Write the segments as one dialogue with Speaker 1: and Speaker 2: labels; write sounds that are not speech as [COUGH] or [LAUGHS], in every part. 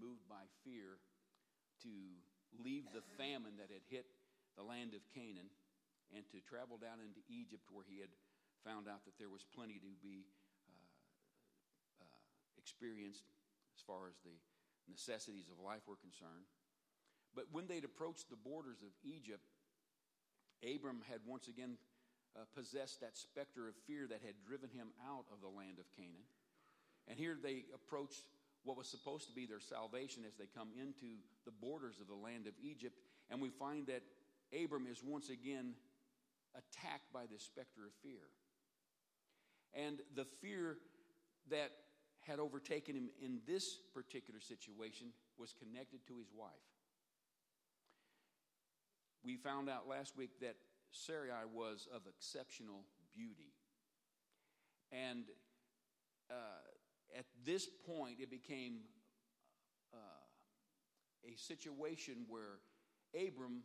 Speaker 1: Moved by fear to leave the famine that had hit the land of Canaan and to travel down into Egypt where he had found out that there was plenty to be uh, uh, experienced as far as the necessities of life were concerned. But when they'd approached the borders of Egypt, Abram had once again uh, possessed that specter of fear that had driven him out of the land of Canaan. And here they approached what was supposed to be their salvation as they come into the borders of the land of Egypt. And we find that Abram is once again attacked by this specter of fear. And the fear that had overtaken him in this particular situation was connected to his wife. We found out last week that Sarai was of exceptional beauty. And uh, at this point, it became uh, a situation where Abram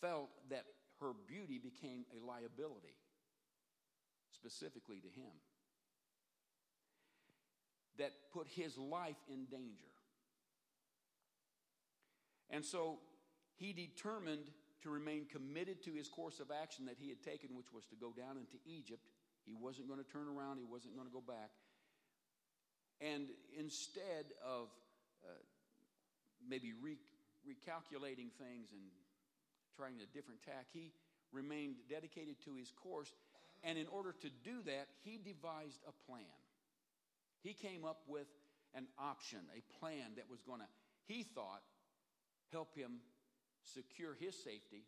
Speaker 1: felt that her beauty became a liability, specifically to him, that put his life in danger. And so he determined to remain committed to his course of action that he had taken, which was to go down into Egypt. He wasn't going to turn around, he wasn't going to go back. And instead of uh, maybe re- recalculating things and trying a different tack, he remained dedicated to his course. And in order to do that, he devised a plan. He came up with an option, a plan that was going to, he thought, help him secure his safety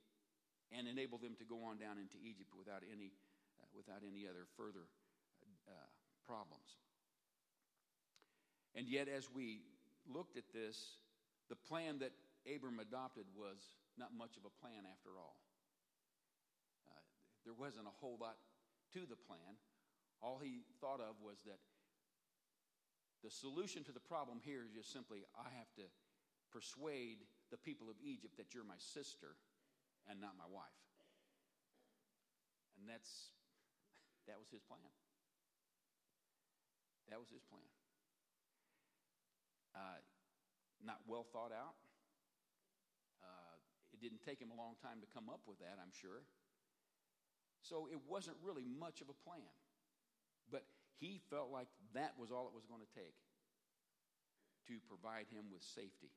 Speaker 1: and enable them to go on down into Egypt without any, uh, without any other further uh, problems. And yet, as we looked at this, the plan that Abram adopted was not much of a plan after all. Uh, there wasn't a whole lot to the plan. All he thought of was that the solution to the problem here is just simply I have to persuade the people of Egypt that you're my sister and not my wife. And that's that was his plan. That was his plan. Uh, not well thought out. Uh, it didn't take him a long time to come up with that, I'm sure. So it wasn't really much of a plan. But he felt like that was all it was going to take to provide him with safety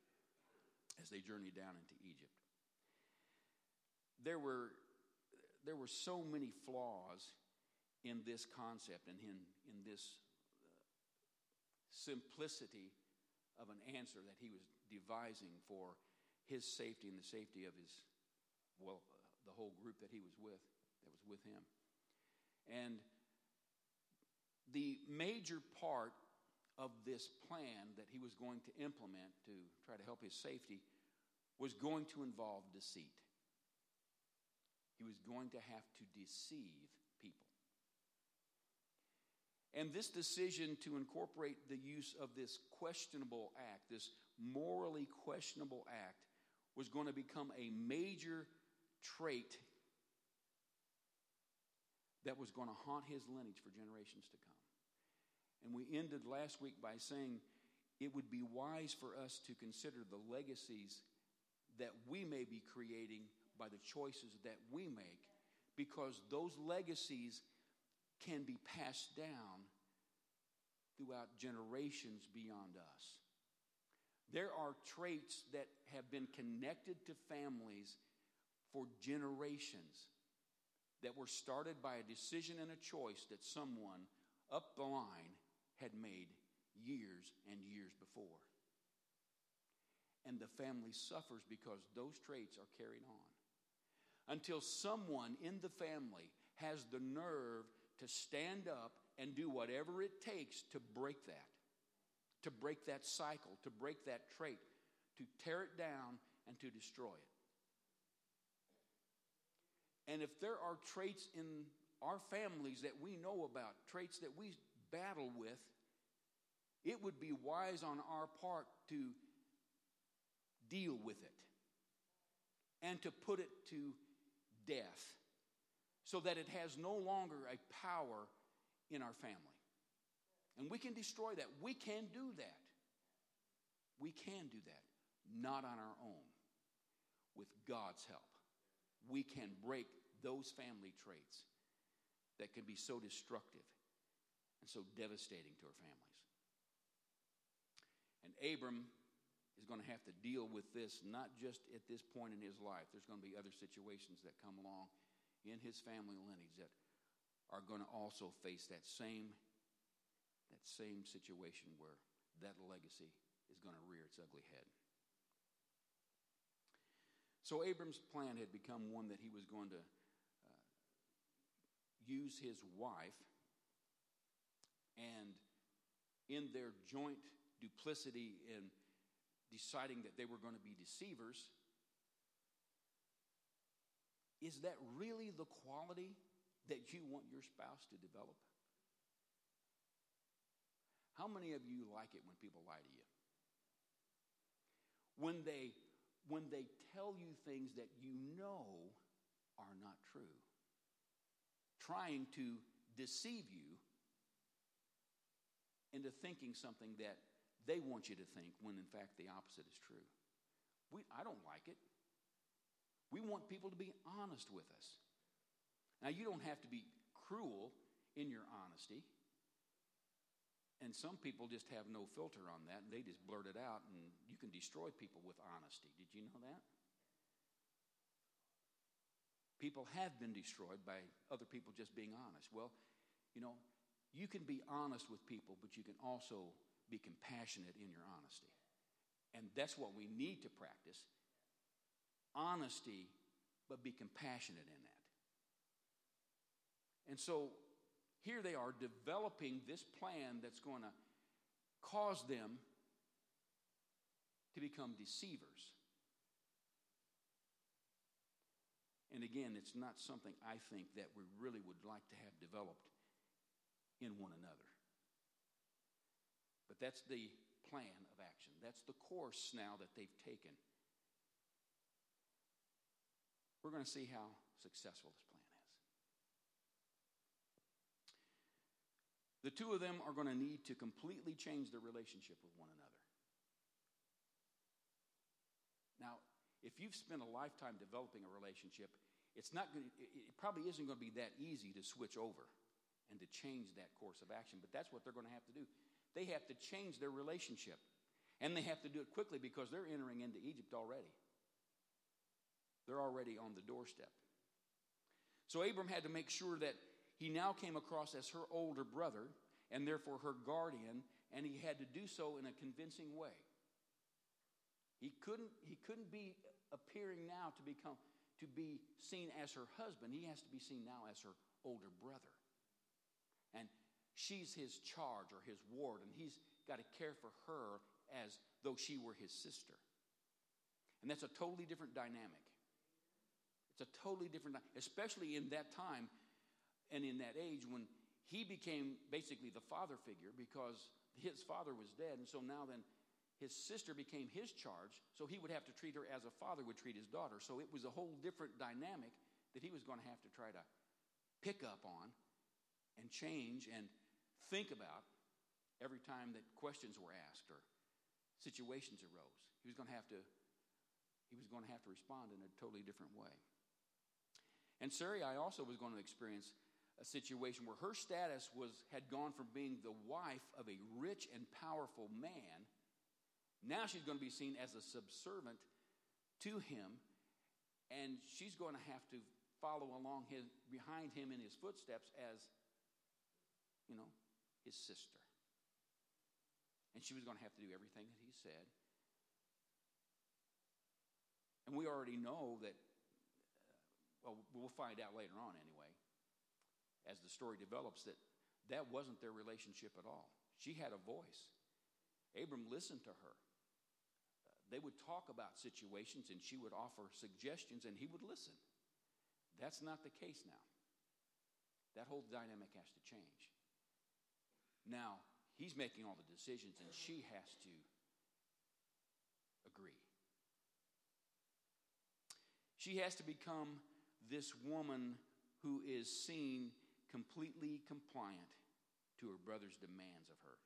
Speaker 1: as they journeyed down into Egypt. There were, there were so many flaws in this concept and in, in this uh, simplicity of an answer that he was devising for his safety and the safety of his, well, uh, the whole group that he was with, that was with him. And the major part of this plan that he was going to implement to try to help his safety was going to involve deceit. He was going to have to deceive. And this decision to incorporate the use of this questionable act, this morally questionable act, was going to become a major trait that was going to haunt his lineage for generations to come. And we ended last week by saying it would be wise for us to consider the legacies that we may be creating by the choices that we make because those legacies can be passed down throughout generations beyond us. There are traits that have been connected to families for generations that were started by a decision and a choice that someone up the line had made years and years before. And the family suffers because those traits are carried on. Until someone in the family has the nerve to stand up and do whatever it takes to break that, to break that cycle, to break that trait, to tear it down and to destroy it. And if there are traits in our families that we know about, traits that we battle with, it would be wise on our part to deal with it and to put it to death so that it has no longer a power in our family. And we can destroy that. We can do that. We can do that. Not on our own. With God's help. We can break those family traits that can be so destructive and so devastating to our families. And Abram is going to have to deal with this not just at this point in his life. There's going to be other situations that come along in his family lineage that are going to also face that same that same situation where that legacy is going to rear its ugly head. So Abram's plan had become one that he was going to uh, use his wife and in their joint duplicity in deciding that they were going to be deceivers, is that really the quality that you want your spouse to develop? How many of you like it when people lie to you? When they when they tell you things that you know are not true, trying to deceive you into thinking something that they want you to think when in fact the opposite is true. We, I don't like it. We want people to be honest with us. Now, you don't have to be cruel in your honesty. And some people just have no filter on that, they just blurt it out, and you can destroy people with honesty. Did you know that? People have been destroyed by other people just being honest. Well, you know, you can be honest with people, but you can also be compassionate in your honesty. And that's what we need to practice honesty, but be compassionate in that. And so here they are developing this plan that's going to cause them to become deceivers. And again, it's not something I think that we really would like to have developed in one another. But that's the plan of action. That's the course now that they've taken. We're going to see how successful this plan is. The two of them are going to need to completely change their relationship with one another. Now, if you've spent a lifetime developing a relationship, it's not going to, it probably isn't going to be that easy to switch over and to change that course of action, but that's what they're going to have to do. They have to change their relationship. And they have to do it quickly because they're entering into Egypt already. They're already on the doorstep. So Abram had to make sure that he now came across as her older brother and therefore her guardian, and he had to do so in a convincing way. He couldn't, he couldn't be appearing now to become to be seen as her husband. He has to be seen now as her older brother. And she's his charge or his ward, and he's got to care for her as though she were his sister. And that's a totally different dynamic. It's a totally different, especially in that time and in that age when he became basically the father figure because his father was dead. And so now then his sister became his charge. So he would have to treat her as a father would treat his daughter. So it was a whole different dynamic that he was going to have to try to pick up on and change and think about every time that questions were asked or situations arose. He was going to have to he was going to have to respond in a totally different way. And Sarai also was going to experience a situation where her status was had gone from being the wife of a rich and powerful man now she's going to be seen as a subservient to him and she's going to have to follow along his, behind him in his footsteps as you know his sister. And she was going to have to do everything that he said. And we already know that, well, we'll find out later on anyway, as the story develops, that that wasn't their relationship at all. She had a voice. Abram listened to her. They would talk about situations and she would offer suggestions and he would listen. That's not the case now. That whole dynamic has to change. Now, he's making all the decisions and she has to agree. She has to become this woman who is seen completely compliant to her brother's demands of her.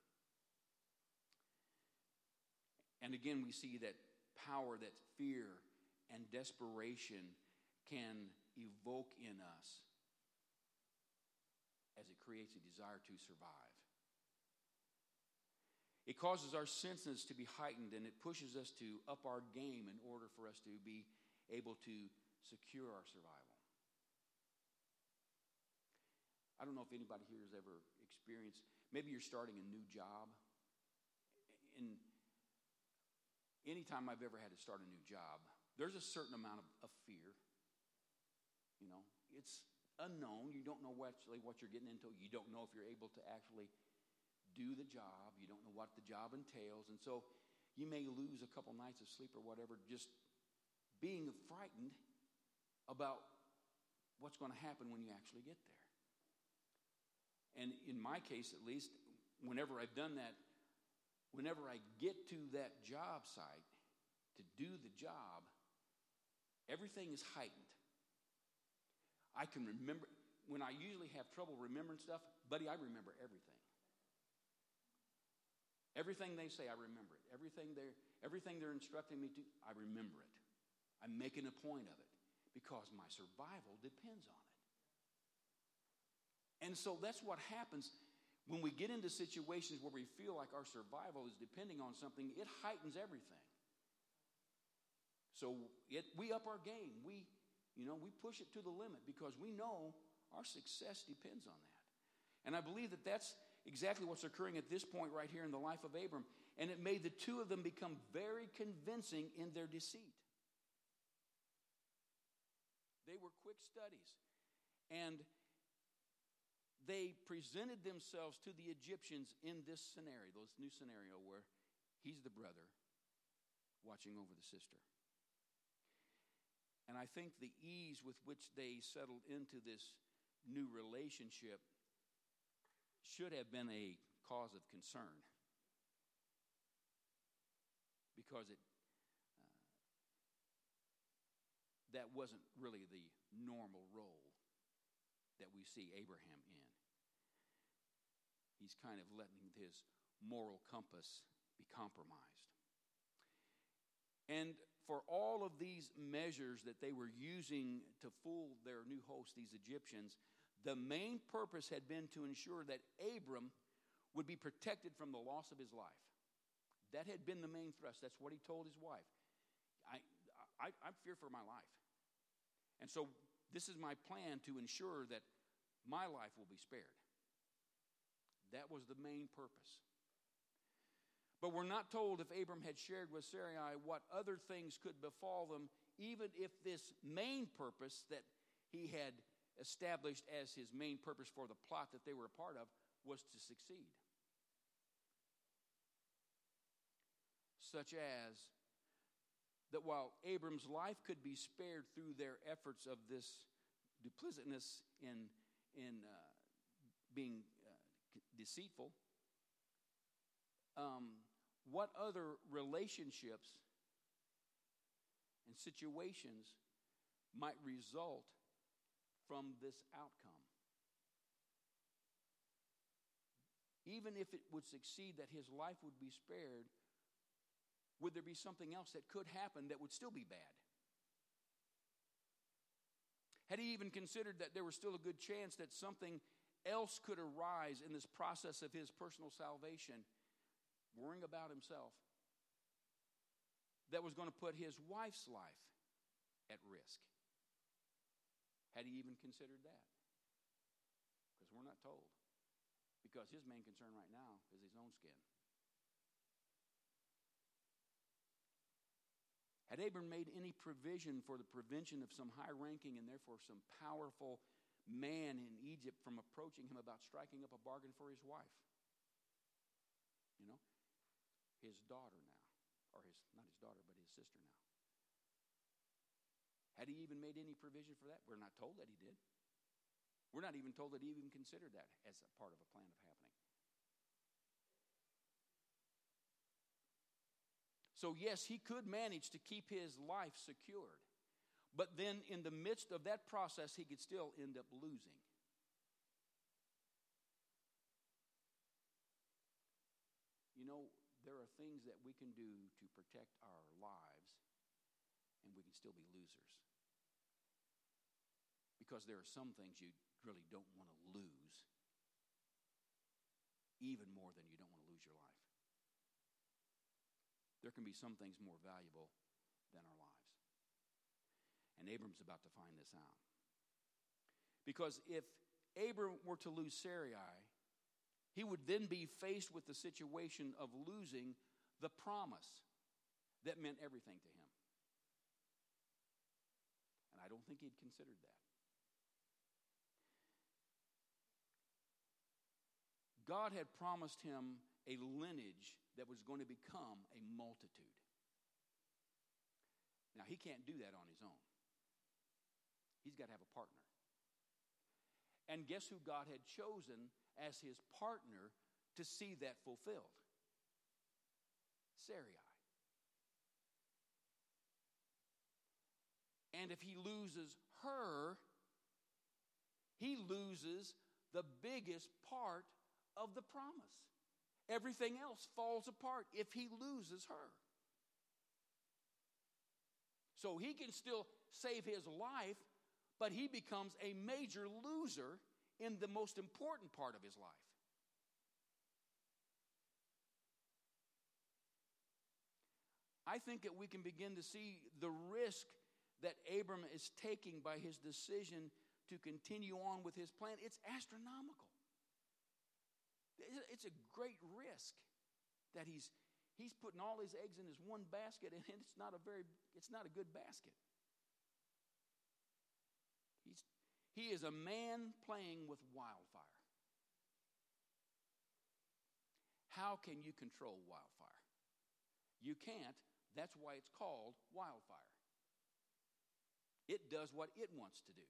Speaker 1: And again, we see that power, that fear and desperation can evoke in us as it creates a desire to survive. It causes our senses to be heightened and it pushes us to up our game in order for us to be able to secure our survival. I don't know if anybody here has ever experienced, maybe you're starting a new job. And anytime I've ever had to start a new job, there's a certain amount of, of fear. You know, it's unknown. You don't know actually what you're getting into. You don't know if you're able to actually do the job. You don't know what the job entails. And so you may lose a couple nights of sleep or whatever just being frightened about what's going to happen when you actually get there. And in my case, at least, whenever I've done that, whenever I get to that job site to do the job, everything is heightened. I can remember, when I usually have trouble remembering stuff, buddy, I remember everything. Everything they say, I remember it. Everything they're, everything they're instructing me to, I remember it. I'm making a point of it because my survival depends on it. And so that's what happens when we get into situations where we feel like our survival is depending on something, it heightens everything. So it, we up our game. We, you know, we push it to the limit because we know our success depends on that. And I believe that that's exactly what's occurring at this point right here in the life of Abram. And it made the two of them become very convincing in their deceit. They were quick studies. And they presented themselves to the Egyptians in this scenario, this new scenario where he's the brother watching over the sister. And I think the ease with which they settled into this new relationship should have been a cause of concern because it uh, that wasn't really the normal role that we see Abraham in he's kind of letting his moral compass be compromised. And for all of these measures that they were using to fool their new host, these Egyptians, the main purpose had been to ensure that Abram would be protected from the loss of his life. That had been the main thrust. That's what he told his wife. I, I, I fear for my life. And so, this is my plan to ensure that my life will be spared. That was the main purpose. But we're not told if Abram had shared with Sarai what other things could befall them, even if this main purpose that he had established as his main purpose for the plot that they were a part of was to succeed. Such as that while Abram's life could be spared through their efforts of this duplicitousness in, in uh, being deceitful. Um, what other relationships and situations might result from this outcome? Even if it would succeed that his life would be spared, would there be something else that could happen that would still be bad? Had he even considered that there was still a good chance that something else could arise in this process of his personal salvation, worrying about himself, that was going to put his wife's life at risk? Had he even considered that? Because we're not told. Because his main concern right now is his own skin. Had Abram made any provision for the prevention of some high ranking and therefore some powerful man in Egypt from approaching him about striking up a bargain for his wife. You know, his daughter now, or his, not his daughter, but his sister now. Had he even made any provision for that? We're not told that he did. We're not even told that he even considered that as a part of a plan of happening. So, yes, he could manage to keep his life secured. But then, in the midst of that process, he could still end up losing. You know, there are things that we can do to protect our lives, and we can still be losers. Because there are some things you really don't want to lose, even more than you don't want to lose your life there can be some things more valuable than our lives. And Abram's about to find this out. Because if Abram were to lose Sarai, he would then be faced with the situation of losing the promise that meant everything to him. And I don't think he'd considered that. God had promised him a lineage that was going to become a multitude. Now, he can't do that on his own, he's got to have a partner. And guess who God had chosen as his partner to see that fulfilled? Sarai. And if he loses her, he loses the biggest part of the promise. Everything else falls apart if he loses her. So he can still save his life, but he becomes a major loser in the most important part of his life. I think that we can begin to see the risk that Abram is taking by his decision to continue on with his plan. It's astronomical. It's a great risk that he's he's putting all his eggs in his one basket and [LAUGHS] it's not a very it's not a good basket. He's he is a man playing with wildfire. How can you control wildfire? You can't. That's why it's called wildfire. It does what it wants to do.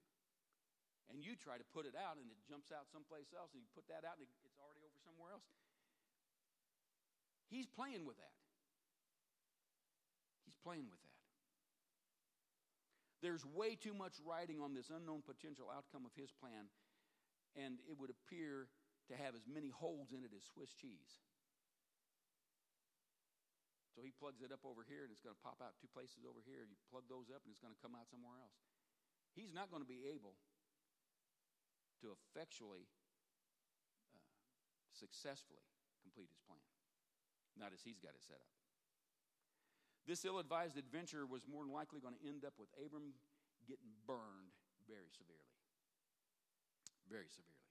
Speaker 1: And you try to put it out and it jumps out someplace else and you put that out and it's already over somewhere else. He's playing with that. He's playing with that. There's way too much writing on this unknown potential outcome of his plan, and it would appear to have as many holes in it as Swiss cheese. So he plugs it up over here, and it's going to pop out two places over here. You plug those up, and it's going to come out somewhere else. He's not going to be able to effectually, uh, successfully complete his plan. Not as he's got it set up. This ill advised adventure was more than likely going to end up with Abram getting burned very severely. Very severely.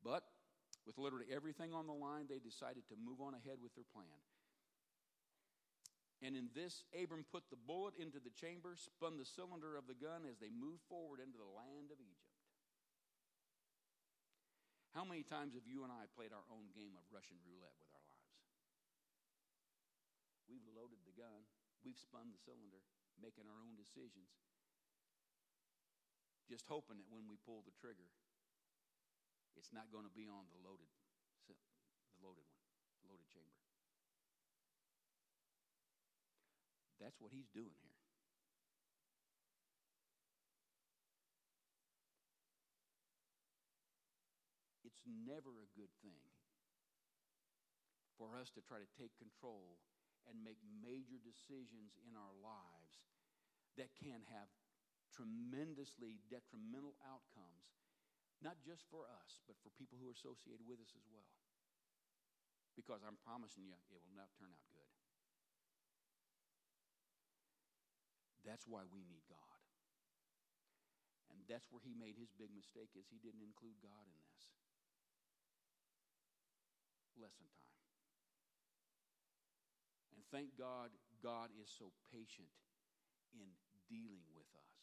Speaker 1: But with literally everything on the line, they decided to move on ahead with their plan. And in this, Abram put the bullet into the chamber, spun the cylinder of the gun as they moved forward into the land of Egypt. How many times have you and I played our own game of Russian roulette with? We've loaded the gun, we've spun the cylinder, making our own decisions, just hoping that when we pull the trigger, it's not going to be on the loaded, the loaded one, the loaded chamber. That's what he's doing here. It's never a good thing for us to try to take control and make major decisions in our lives that can have tremendously detrimental outcomes, not just for us, but for people who are associated with us as well. Because I'm promising you, it will not turn out good. That's why we need God. And that's where he made his big mistake is he didn't include God in this. Lesson time. Thank God, God is so patient in dealing with us.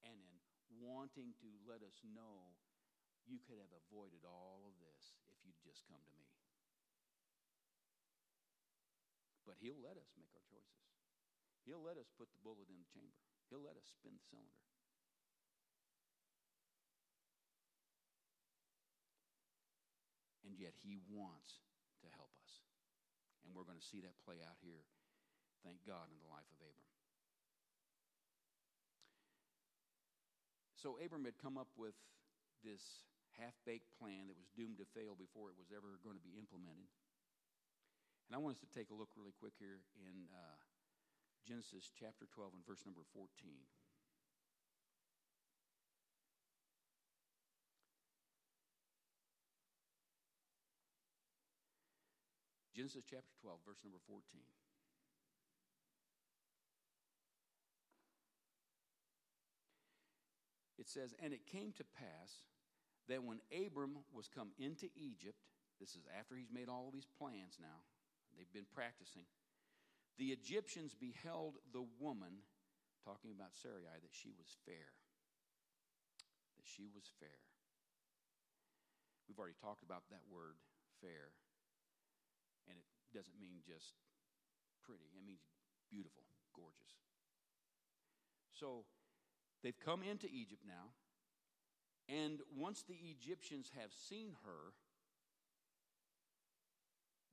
Speaker 1: And in wanting to let us know you could have avoided all of this if you'd just come to me. But He'll let us make our choices. He'll let us put the bullet in the chamber. He'll let us spin the cylinder. And yet He wants to help us. And we're going to see that play out here, thank God, in the life of Abram. So Abram had come up with this half baked plan that was doomed to fail before it was ever going to be implemented. And I want us to take a look really quick here in uh, Genesis chapter 12 and verse number 14. Genesis chapter 12, verse number 14. It says, And it came to pass that when Abram was come into Egypt, this is after he's made all of his plans now, they've been practicing, the Egyptians beheld the woman, talking about Sarai, that she was fair. That she was fair. We've already talked about that word, fair. And it doesn't mean just pretty, it means beautiful, gorgeous. So they've come into Egypt now. And once the Egyptians have seen her,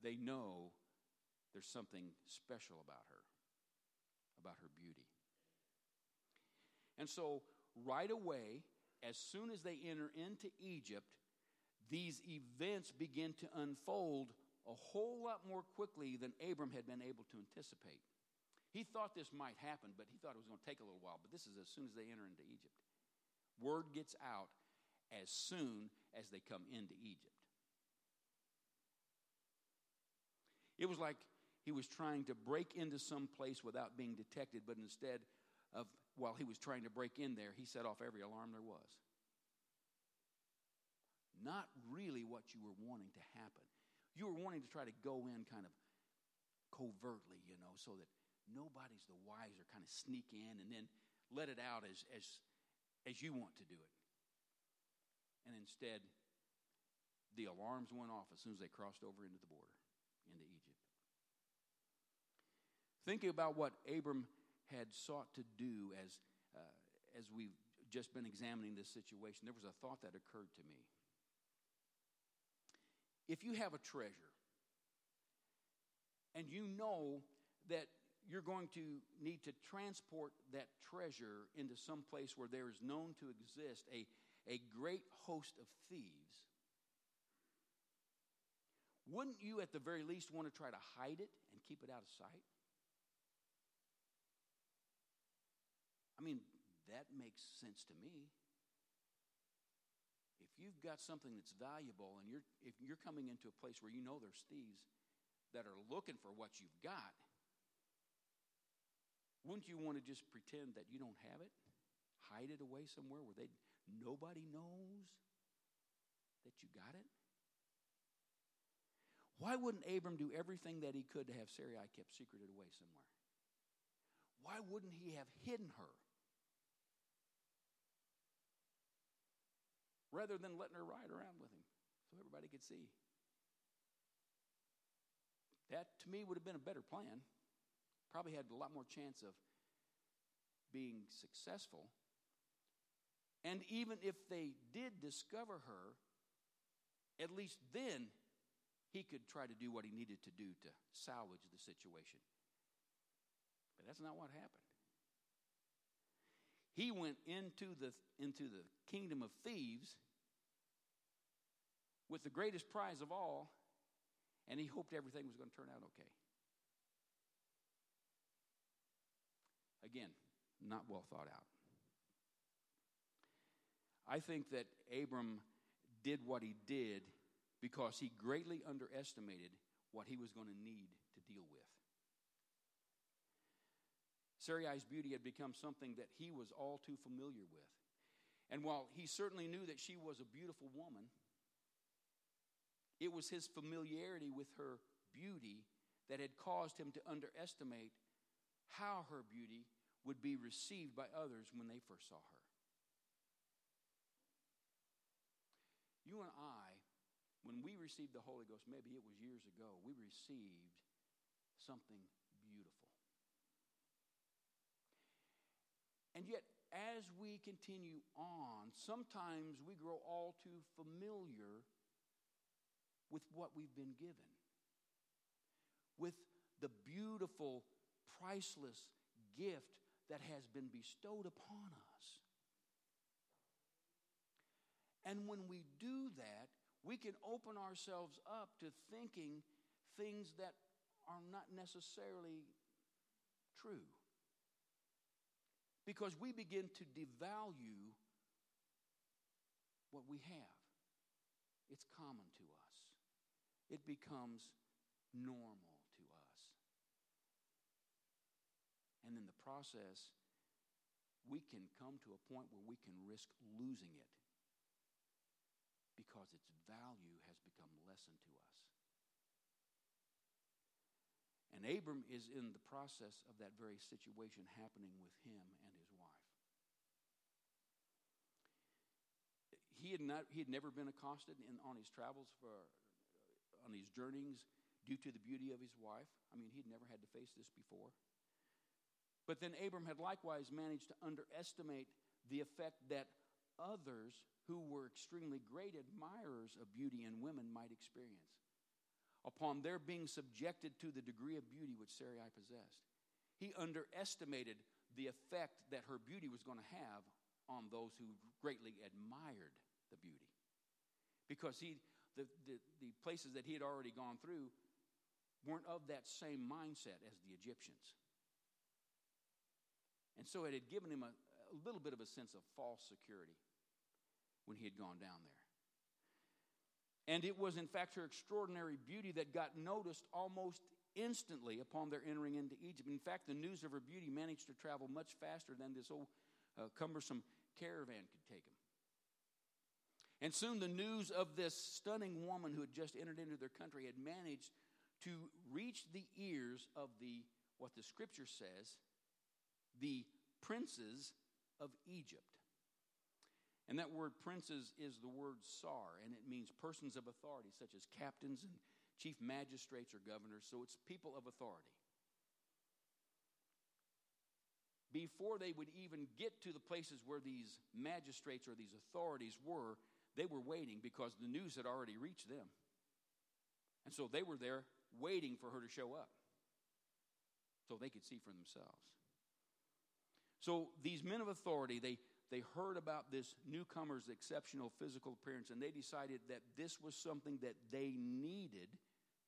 Speaker 1: they know there's something special about her, about her beauty. And so, right away, as soon as they enter into Egypt, these events begin to unfold a whole lot more quickly than Abram had been able to anticipate. He thought this might happen, but he thought it was going to take a little while. But this is as soon as they enter into Egypt. Word gets out as soon as they come into Egypt. It was like he was trying to break into some place without being detected, but instead of, while he was trying to break in there, he set off every alarm there was. Not really what you were wanting to happen. You were wanting to try to go in kind of covertly, you know, so that nobody's the wiser, kind of sneak in and then let it out as, as, as you want to do it. And instead, the alarms went off as soon as they crossed over into the border, into Egypt. Thinking about what Abram had sought to do as, uh, as we've just been examining this situation, there was a thought that occurred to me. If you have a treasure and you know that you're going to need to transport that treasure into some place where there is known to exist a, a great host of thieves, wouldn't you at the very least want to try to hide it and keep it out of sight? I mean, that makes sense to me. If you've got something that's valuable and you're, if you're coming into a place where you know there's thieves that are looking for what you've got, wouldn't you want to just pretend that you don't have it? Hide it away somewhere where they nobody knows that you got it? Why wouldn't Abram do everything that he could to have Sarai kept secreted away somewhere? Why wouldn't he have hidden her? Rather than letting her ride around with him so everybody could see. That, to me, would have been a better plan. Probably had a lot more chance of being successful. And even if they did discover her, at least then he could try to do what he needed to do to salvage the situation. But that's not what happened. He went into the, into the kingdom of thieves with the greatest prize of all, and he hoped everything was going to turn out okay. Again, not well thought out. I think that Abram did what he did because he greatly underestimated what he was going to need to deal with. Sarai's beauty had become something that he was all too familiar with. And while he certainly knew that she was a beautiful woman, it was his familiarity with her beauty that had caused him to underestimate how her beauty would be received by others when they first saw her. You and I, when we received the Holy Ghost, maybe it was years ago, we received something beautiful. And yet, as we continue on, sometimes we grow all too familiar with what we've been given, with the beautiful, priceless gift that has been bestowed upon us. And when we do that, we can open ourselves up to thinking things that are not necessarily true. Because we begin to devalue what we have. It's common to us, it becomes normal to us. And in the process, we can come to a point where we can risk losing it because its value has become lessened to us. And Abram is in the process of that very situation happening with him and his wife. He had, not, he had never been accosted in, on his travels for, on these journeys due to the beauty of his wife. I mean, he'd never had to face this before. But then Abram had likewise managed to underestimate the effect that others who were extremely great admirers of beauty in women might experience upon their being subjected to the degree of beauty which Sarai possessed. He underestimated the effect that her beauty was going to have on those who greatly admired the beauty. Because he, the, the, the places that he had already gone through weren't of that same mindset as the Egyptians. And so it had given him a, a little bit of a sense of false security when he had gone down there. And it was, in fact, her extraordinary beauty that got noticed almost instantly upon their entering into Egypt. In fact, the news of her beauty managed to travel much faster than this old uh, cumbersome caravan could take them. And soon the news of this stunning woman who had just entered into their country had managed to reach the ears of the, what the scripture says, the princes of Egypt. And that word princes is the word sar, and it means persons of authority, such as captains and chief magistrates or governors. So it's people of authority. Before they would even get to the places where these magistrates or these authorities were, they were waiting because the news had already reached them. And so they were there waiting for her to show up so they could see for themselves. So these men of authority, they they heard about this newcomer's exceptional physical appearance and they decided that this was something that they needed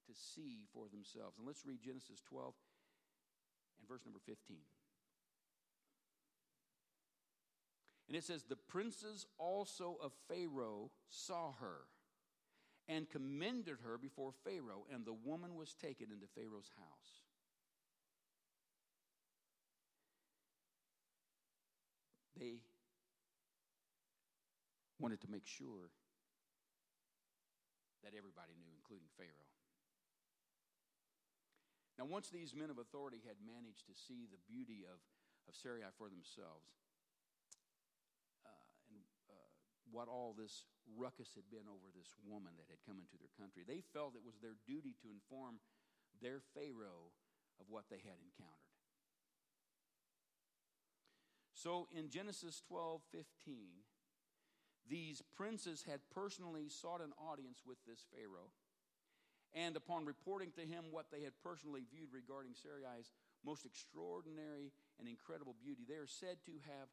Speaker 1: to see for themselves. And let's read Genesis 12 and verse number 15. And it says, The princes also of Pharaoh saw her and commended her before Pharaoh, and the woman was taken into Pharaoh's house. They wanted to make sure that everybody knew, including Pharaoh. Now, once these men of authority had managed to see the beauty of, of Sarai for themselves, uh, and uh, what all this ruckus had been over this woman that had come into their country, they felt it was their duty to inform their Pharaoh of what they had encountered. So in Genesis 12 15, these princes had personally sought an audience with this Pharaoh. And upon reporting to him what they had personally viewed regarding Sarai's most extraordinary and incredible beauty, they are said to have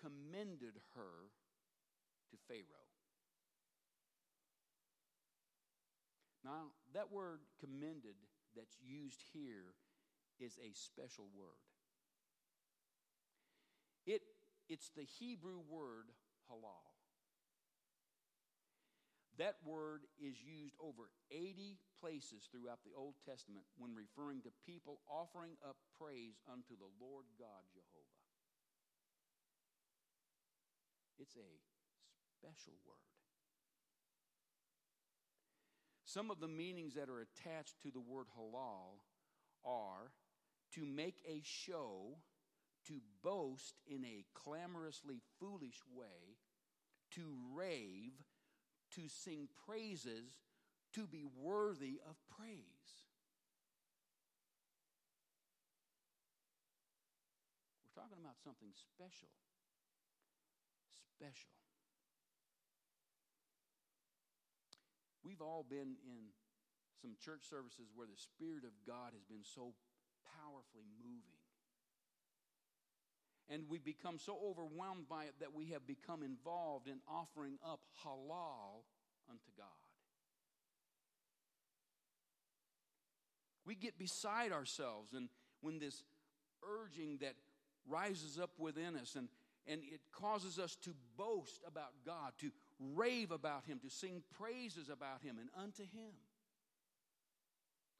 Speaker 1: commended her to Pharaoh. Now, that word commended that's used here is a special word. It, it's the Hebrew word halal. That word is used over 80 places throughout the Old Testament when referring to people offering up praise unto the Lord God Jehovah. It's a special word. Some of the meanings that are attached to the word halal are to make a show, to boast in a clamorously foolish way, to rave, to sing praises, to be worthy of praise. We're talking about something special. Special. We've all been in some church services where the Spirit of God has been so powerfully moving. And we've become so overwhelmed by it that we have become involved in offering up halal unto God. We get beside ourselves, and when this urging that rises up within us and, and it causes us to boast about God, to rave about Him, to sing praises about Him and unto Him.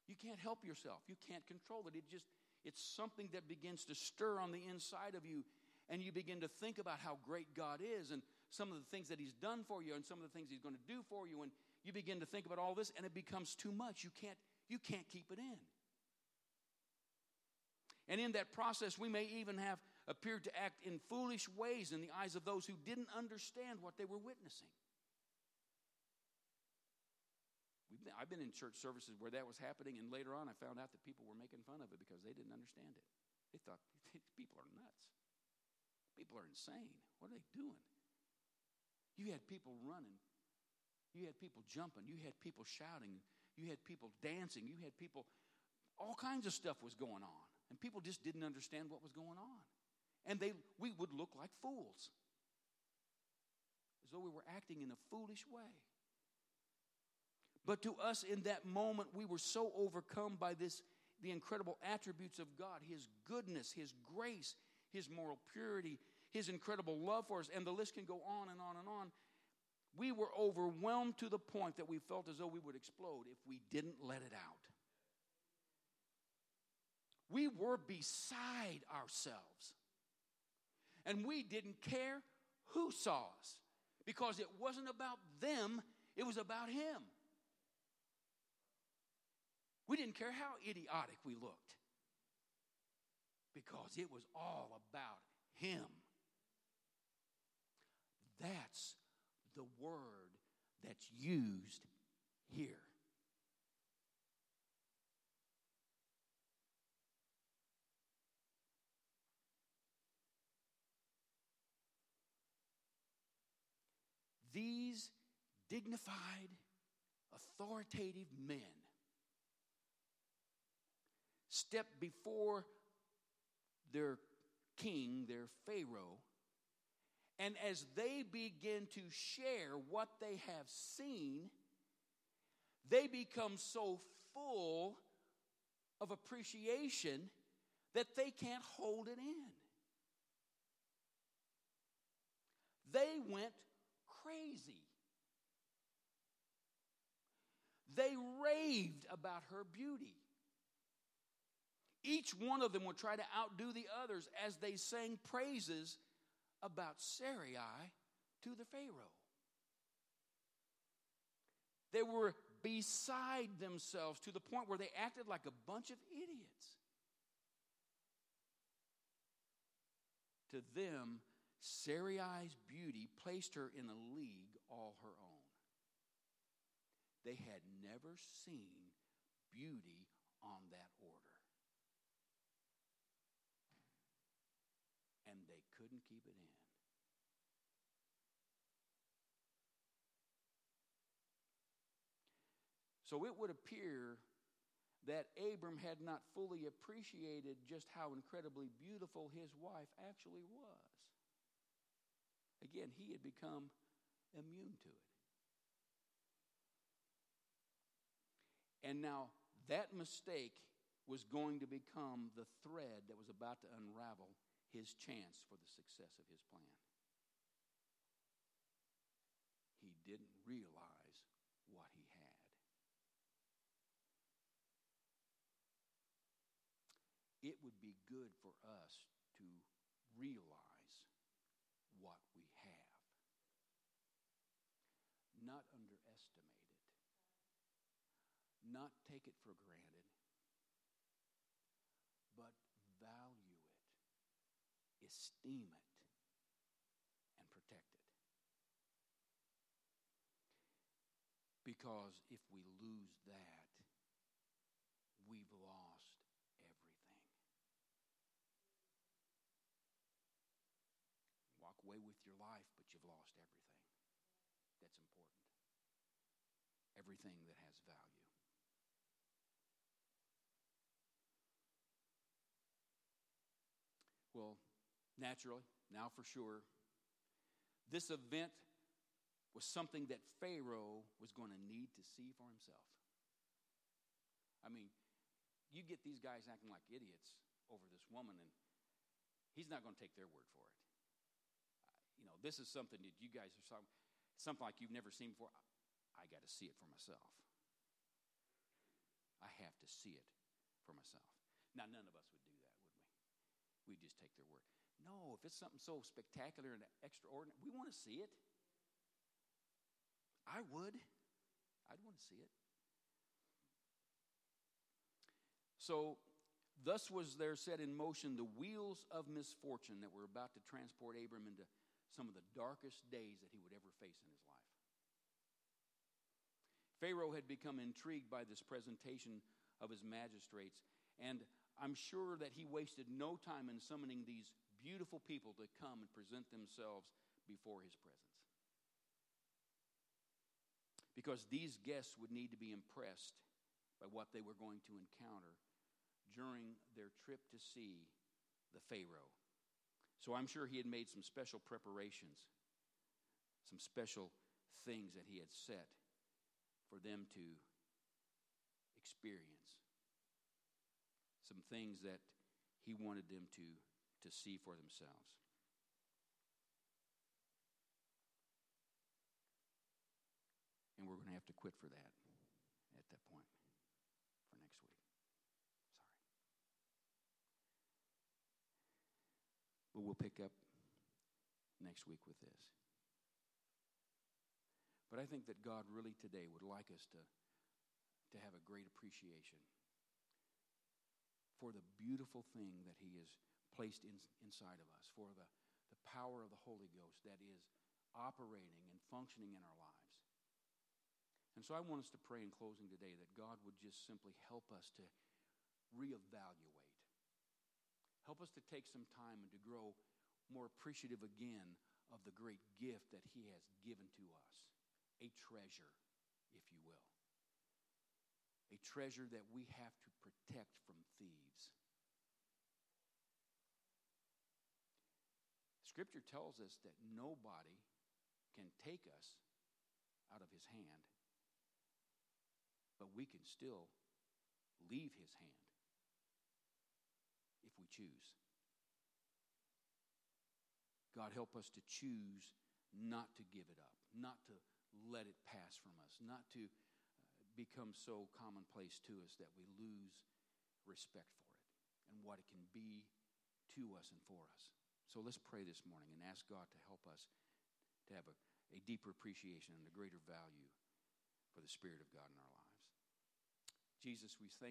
Speaker 1: You can't help yourself. You can't control it. It just, it's something that begins to stir on the inside of you, and you begin to think about how great God is and some of the things that He's done for you and some of the things He's going to do for you, and you begin to think about all this, and it becomes too much. You can't, you can't keep it in. And in that process, we may even have appeared to act in foolish ways in the eyes of those who didn't understand what they were witnessing. Been, I've been in church services where that was happening, and later on I found out that people were making fun of it because they didn't understand it. They thought [LAUGHS] people are nuts. People are insane. What are they doing? You had people running. You had people jumping. You had people shouting. You had people dancing. You had people, all kinds of stuff was going on. And people just didn't understand what was going on and they, we would look like fools, as though we were acting in a foolish way. But to us in that moment, we were so overcome by this, the incredible attributes of God His goodness, His grace, His moral purity, His incredible love for us, and the list can go on and on and on. We were overwhelmed to the point that we felt as though we would explode if we didn't let it out. We were beside ourselves. And we didn't care who saw us because it wasn't about them, it was about Him. We didn't care how idiotic we looked because it was all about Him. That's the word that's used here. These dignified, authoritative men step before their king, their Pharaoh, and as they begin to share what they have seen, they become so full of appreciation that they can't hold it in. They went crazy. They raved about her beauty. Each one of them would try to outdo the others as they sang praises about Sarai to the Pharaoh. They were beside themselves to the point where they acted like a bunch of idiots. To them, Sarai's beauty placed her in a league all her own. They had never seen beauty on that order. And they couldn't keep it in. So it would appear that Abram had not fully appreciated just how incredibly beautiful his wife actually was. Again, he had become immune to it. And now that mistake was going to become the thread that was about to unravel his chance for the success of his plan. He didn't realize what he had. It would be good for us to realize not underestimate it, not take it for granted, but value it, esteem it, and protect it. Because if we lose that, we've lost everything. Walk away with your life, but you've lost everything. That's important. Everything that has value. Well, naturally, now for sure, this event was something that Pharaoh was going to need to see for himself. I mean, you get these guys acting like idiots over this woman, and he's not going to take their word for it. You know, this is something that you guys are talking, something like you've never seen before. I got to see it for myself. I have to see it for myself. Now, none of us would do that, would we? We'd just take their word. No, if it's something so spectacular and extraordinary, we want to see it. I would. I'd want to see it. So, thus was there set in motion the wheels of misfortune that were about to transport Abram into some of the darkest days that he would ever face in his life. Pharaoh had become intrigued by this presentation of his magistrates, and I'm sure that he wasted no time in summoning these beautiful people to come and present themselves before his presence. Because these guests would need to be impressed by what they were going to encounter during their trip to see the Pharaoh. So I'm sure he had made some special preparations, some special things that he had set for them to experience, some things that he wanted them to to see for themselves. And we're going to have to quit for that at that point for next week. Sorry. But we'll pick up next week with this. But I think that God really today would like us to, to have a great appreciation for the beautiful thing that He placed in, inside of us, for the, the power of the Holy Ghost that is operating and functioning in our lives. And so I want us to pray in closing today that God would just simply help us to reevaluate. Help us to take some time and to grow more appreciative again of the great gift that He has given to us a treasure, if you will. A treasure that we have to protect from thieves. Scripture tells us that nobody can take us out of his hand, but we can still leave his hand if we choose. God, help us to choose not to give it up, not to let it pass from us, not to uh, become so commonplace to us that we lose respect for it and what it can be to us and for us. So let's pray this morning and ask God to help us to have a, a deeper appreciation and a greater value for the Spirit of God in our lives. Jesus, we thank